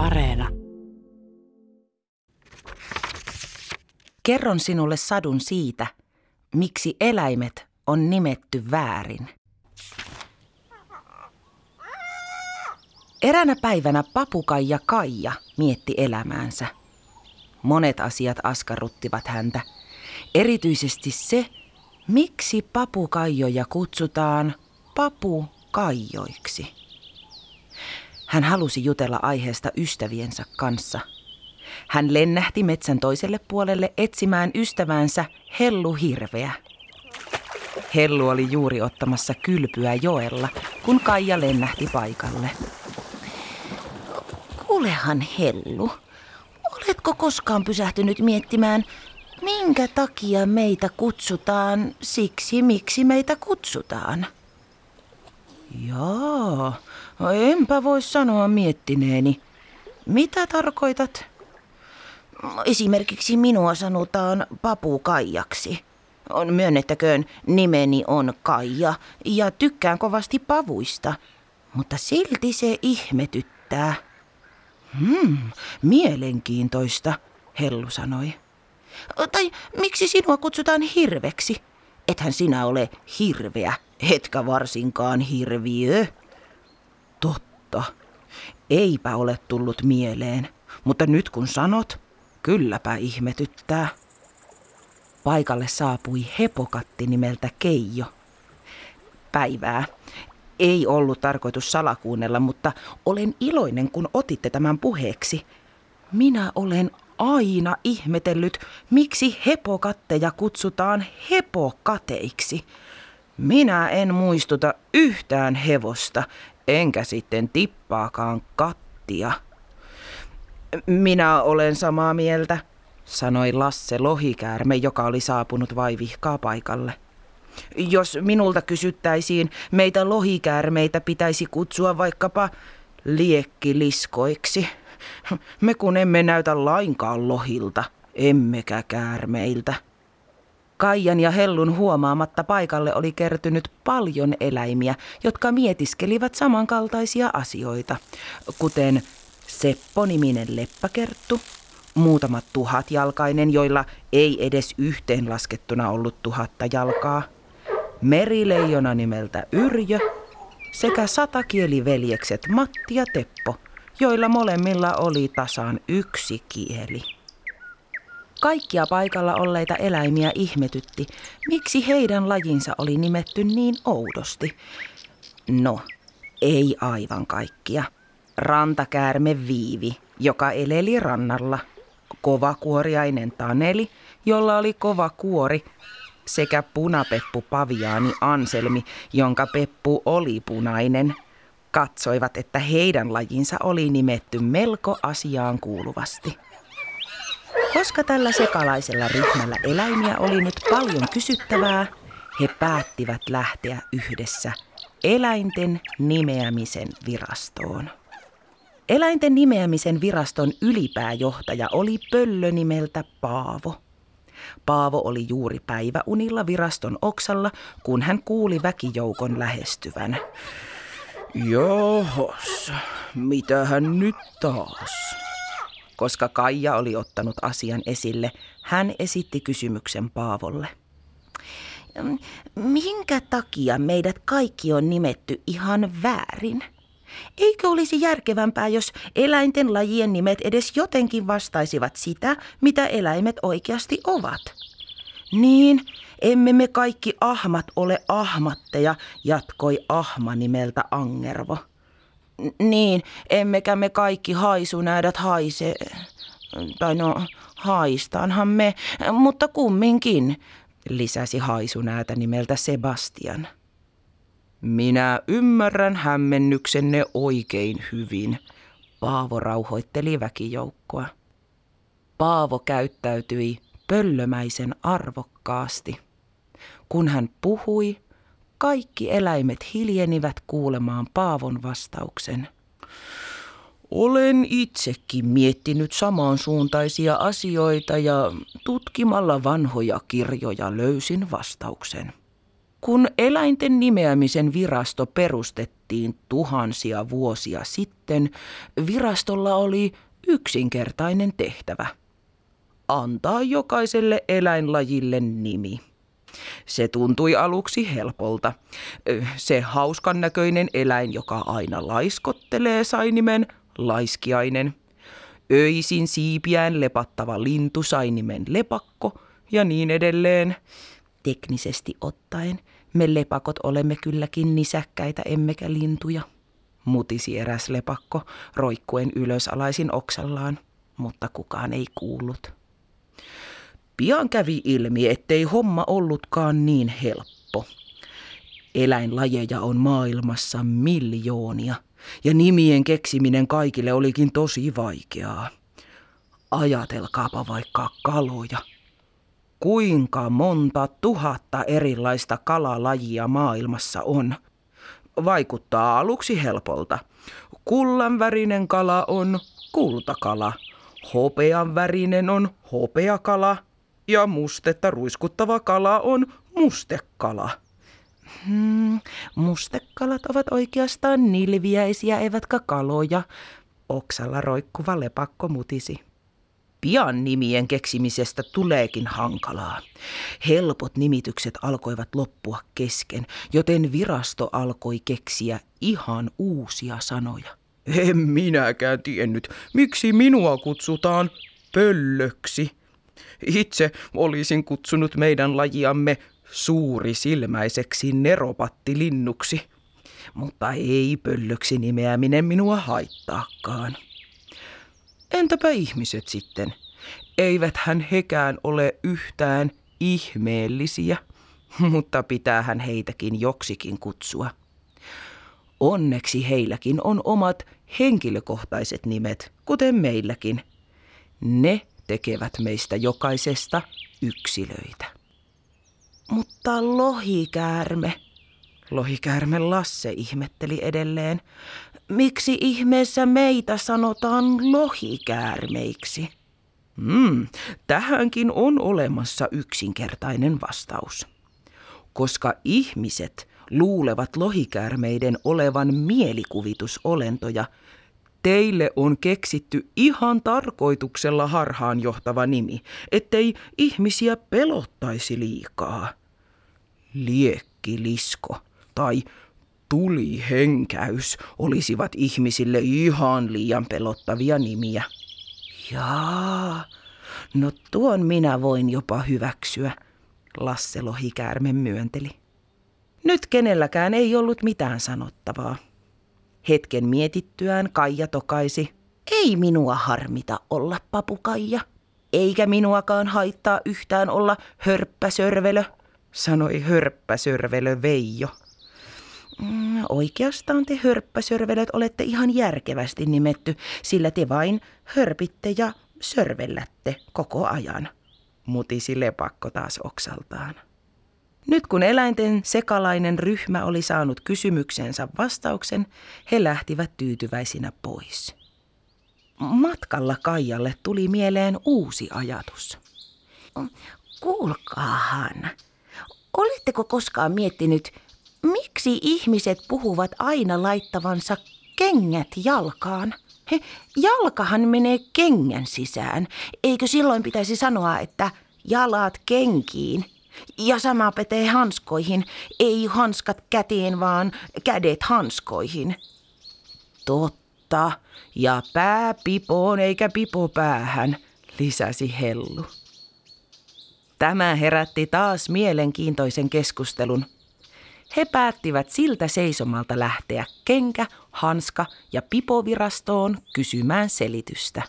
Areena. Kerron sinulle sadun siitä, miksi eläimet on nimetty väärin. Eränä päivänä papukaija Kaija mietti elämäänsä. Monet asiat askarruttivat häntä. Erityisesti se, miksi papukaijoja kutsutaan papukaijoiksi. Hän halusi jutella aiheesta ystäviensä kanssa. Hän lennähti metsän toiselle puolelle etsimään ystävänsä Hellu Hirveä. Hellu oli juuri ottamassa kylpyä joella, kun Kaija lennähti paikalle. Kuulehan Hellu, oletko koskaan pysähtynyt miettimään, minkä takia meitä kutsutaan siksi, miksi meitä kutsutaan? Jaa, enpä voi sanoa miettineeni. Mitä tarkoitat? Esimerkiksi minua sanotaan Papu Kaijaksi. On myönnettäköön, nimeni on Kaija ja tykkään kovasti pavuista, mutta silti se ihmetyttää. Hmm, mielenkiintoista, Hellu sanoi. Tai miksi sinua kutsutaan hirveksi? Ethän sinä ole hirveä, etkä varsinkaan hirviö. Totta. Eipä ole tullut mieleen, mutta nyt kun sanot, kylläpä ihmetyttää. Paikalle saapui hepokatti nimeltä Keijo. Päivää. Ei ollut tarkoitus salakuunnella, mutta olen iloinen, kun otitte tämän puheeksi. Minä olen aina ihmetellyt, miksi hepokatteja kutsutaan hepokateiksi. Minä en muistuta yhtään hevosta, enkä sitten tippaakaan kattia. Minä olen samaa mieltä, sanoi Lasse Lohikäärme, joka oli saapunut vaivihkaa paikalle. Jos minulta kysyttäisiin, meitä lohikäärmeitä pitäisi kutsua vaikkapa liekkiliskoiksi. Me kun emme näytä lainkaan lohilta, emmekä käärmeiltä. Kaijan ja Hellun huomaamatta paikalle oli kertynyt paljon eläimiä, jotka mietiskelivät samankaltaisia asioita, kuten Seppo-niminen leppäkerttu, muutama tuhatjalkainen, joilla ei edes yhteenlaskettuna ollut tuhatta jalkaa, merileijona nimeltä Yrjö sekä satakieliveljekset Matti ja Teppo, joilla molemmilla oli tasan yksi kieli. Kaikkia paikalla olleita eläimiä ihmetytti, miksi heidän lajinsa oli nimetty niin oudosti. No, ei aivan kaikkia. Rantakäärme Viivi, joka eleli rannalla. Kovakuoriainen Taneli, jolla oli kova kuori, sekä punapeppu Paviaani Anselmi, jonka peppu oli punainen, katsoivat, että heidän lajinsa oli nimetty melko asiaan kuuluvasti. Koska tällä sekalaisella ryhmällä eläimiä oli nyt paljon kysyttävää, he päättivät lähteä yhdessä eläinten nimeämisen virastoon. Eläinten nimeämisen viraston ylipääjohtaja oli pöllö nimeltä Paavo. Paavo oli juuri päiväunilla viraston oksalla, kun hän kuuli väkijoukon lähestyvän. Johos, mitähän nyt taas? Koska Kaija oli ottanut asian esille, hän esitti kysymyksen Paavolle. Minkä takia meidät kaikki on nimetty ihan väärin? Eikö olisi järkevämpää, jos eläinten lajien nimet edes jotenkin vastaisivat sitä, mitä eläimet oikeasti ovat? Niin, emme me kaikki ahmat ole ahmatteja, jatkoi ahma nimeltä Angervo. Niin, emmekä me kaikki haisunäädät haise. Tai no, haistaanhan me, mutta kumminkin, lisäsi haisunäätä nimeltä Sebastian. Minä ymmärrän hämmennyksenne oikein hyvin, Paavo rauhoitteli väkijoukkoa. Paavo käyttäytyi pöllömäisen arvokkaasti. Kun hän puhui, kaikki eläimet hiljenivät kuulemaan Paavon vastauksen. Olen itsekin miettinyt samansuuntaisia asioita ja tutkimalla vanhoja kirjoja löysin vastauksen. Kun eläinten nimeämisen virasto perustettiin tuhansia vuosia sitten, virastolla oli yksinkertainen tehtävä. Antaa jokaiselle eläinlajille nimi. Se tuntui aluksi helpolta. Se hauskan näköinen eläin, joka aina laiskottelee, sai nimen laiskiainen. Öisin siipiään lepattava lintu sai nimen lepakko ja niin edelleen. Teknisesti ottaen me lepakot olemme kylläkin nisäkkäitä emmekä lintuja. Mutisi eräs lepakko roikkuen ylös alaisin oksallaan, mutta kukaan ei kuullut. Pian kävi ilmi, ettei homma ollutkaan niin helppo. Eläinlajeja on maailmassa miljoonia, ja nimien keksiminen kaikille olikin tosi vaikeaa. Ajatelkaapa vaikka kaloja. Kuinka monta tuhatta erilaista kalalajia maailmassa on? Vaikuttaa aluksi helpolta. Kullanvärinen kala on kultakala. Hopean värinen on hopeakala – ja mustetta ruiskuttava kala on mustekala. Hmm, mustekalat ovat oikeastaan nilviäisiä eivätkä kaloja, oksalla roikkuva lepakko mutisi. Pian nimien keksimisestä tuleekin hankalaa. Helpot nimitykset alkoivat loppua kesken, joten virasto alkoi keksiä ihan uusia sanoja. En minäkään tiennyt, miksi minua kutsutaan pöllöksi. Itse olisin kutsunut meidän lajiamme suurisilmäiseksi neropattilinnuksi, mutta ei pöllöksi nimeäminen minua haittaakaan. Entäpä ihmiset sitten? Eiväthän hekään ole yhtään ihmeellisiä, mutta pitäähän heitäkin joksikin kutsua. Onneksi heilläkin on omat henkilökohtaiset nimet, kuten meilläkin. Ne tekevät meistä jokaisesta yksilöitä. Mutta lohikäärme, lohikäärme Lasse ihmetteli edelleen. Miksi ihmeessä meitä sanotaan lohikäärmeiksi? Hmm, tähänkin on olemassa yksinkertainen vastaus. Koska ihmiset luulevat lohikäärmeiden olevan mielikuvitusolentoja – Teille on keksitty ihan tarkoituksella harhaan johtava nimi, ettei ihmisiä pelottaisi liikaa. Liekkilisko tai tulihenkäys olisivat ihmisille ihan liian pelottavia nimiä. Jaa, no tuon minä voin jopa hyväksyä, Lasse Lohikäärme myönteli. Nyt kenelläkään ei ollut mitään sanottavaa. Hetken mietittyään Kaija tokaisi. Ei minua harmita olla papukaija. Eikä minuakaan haittaa yhtään olla hörppäsörvelö, sanoi hörppäsörvelö Veijo. Mm, oikeastaan te hörppäsörvelöt olette ihan järkevästi nimetty, sillä te vain hörpitte ja sörvellätte koko ajan, mutisi lepakko taas oksaltaan. Nyt kun eläinten sekalainen ryhmä oli saanut kysymyksensä vastauksen, he lähtivät tyytyväisinä pois. Matkalla Kaijalle tuli mieleen uusi ajatus. Kuulkaahan, oletteko koskaan miettinyt, miksi ihmiset puhuvat aina laittavansa kengät jalkaan? He, jalkahan menee kengän sisään. Eikö silloin pitäisi sanoa, että jalat kenkiin – ja sama petee hanskoihin. Ei hanskat käteen, vaan kädet hanskoihin. Totta. Ja pää pipoon eikä pipo päähän, lisäsi Hellu. Tämä herätti taas mielenkiintoisen keskustelun. He päättivät siltä seisomalta lähteä kenkä, hanska ja pipovirastoon kysymään selitystä.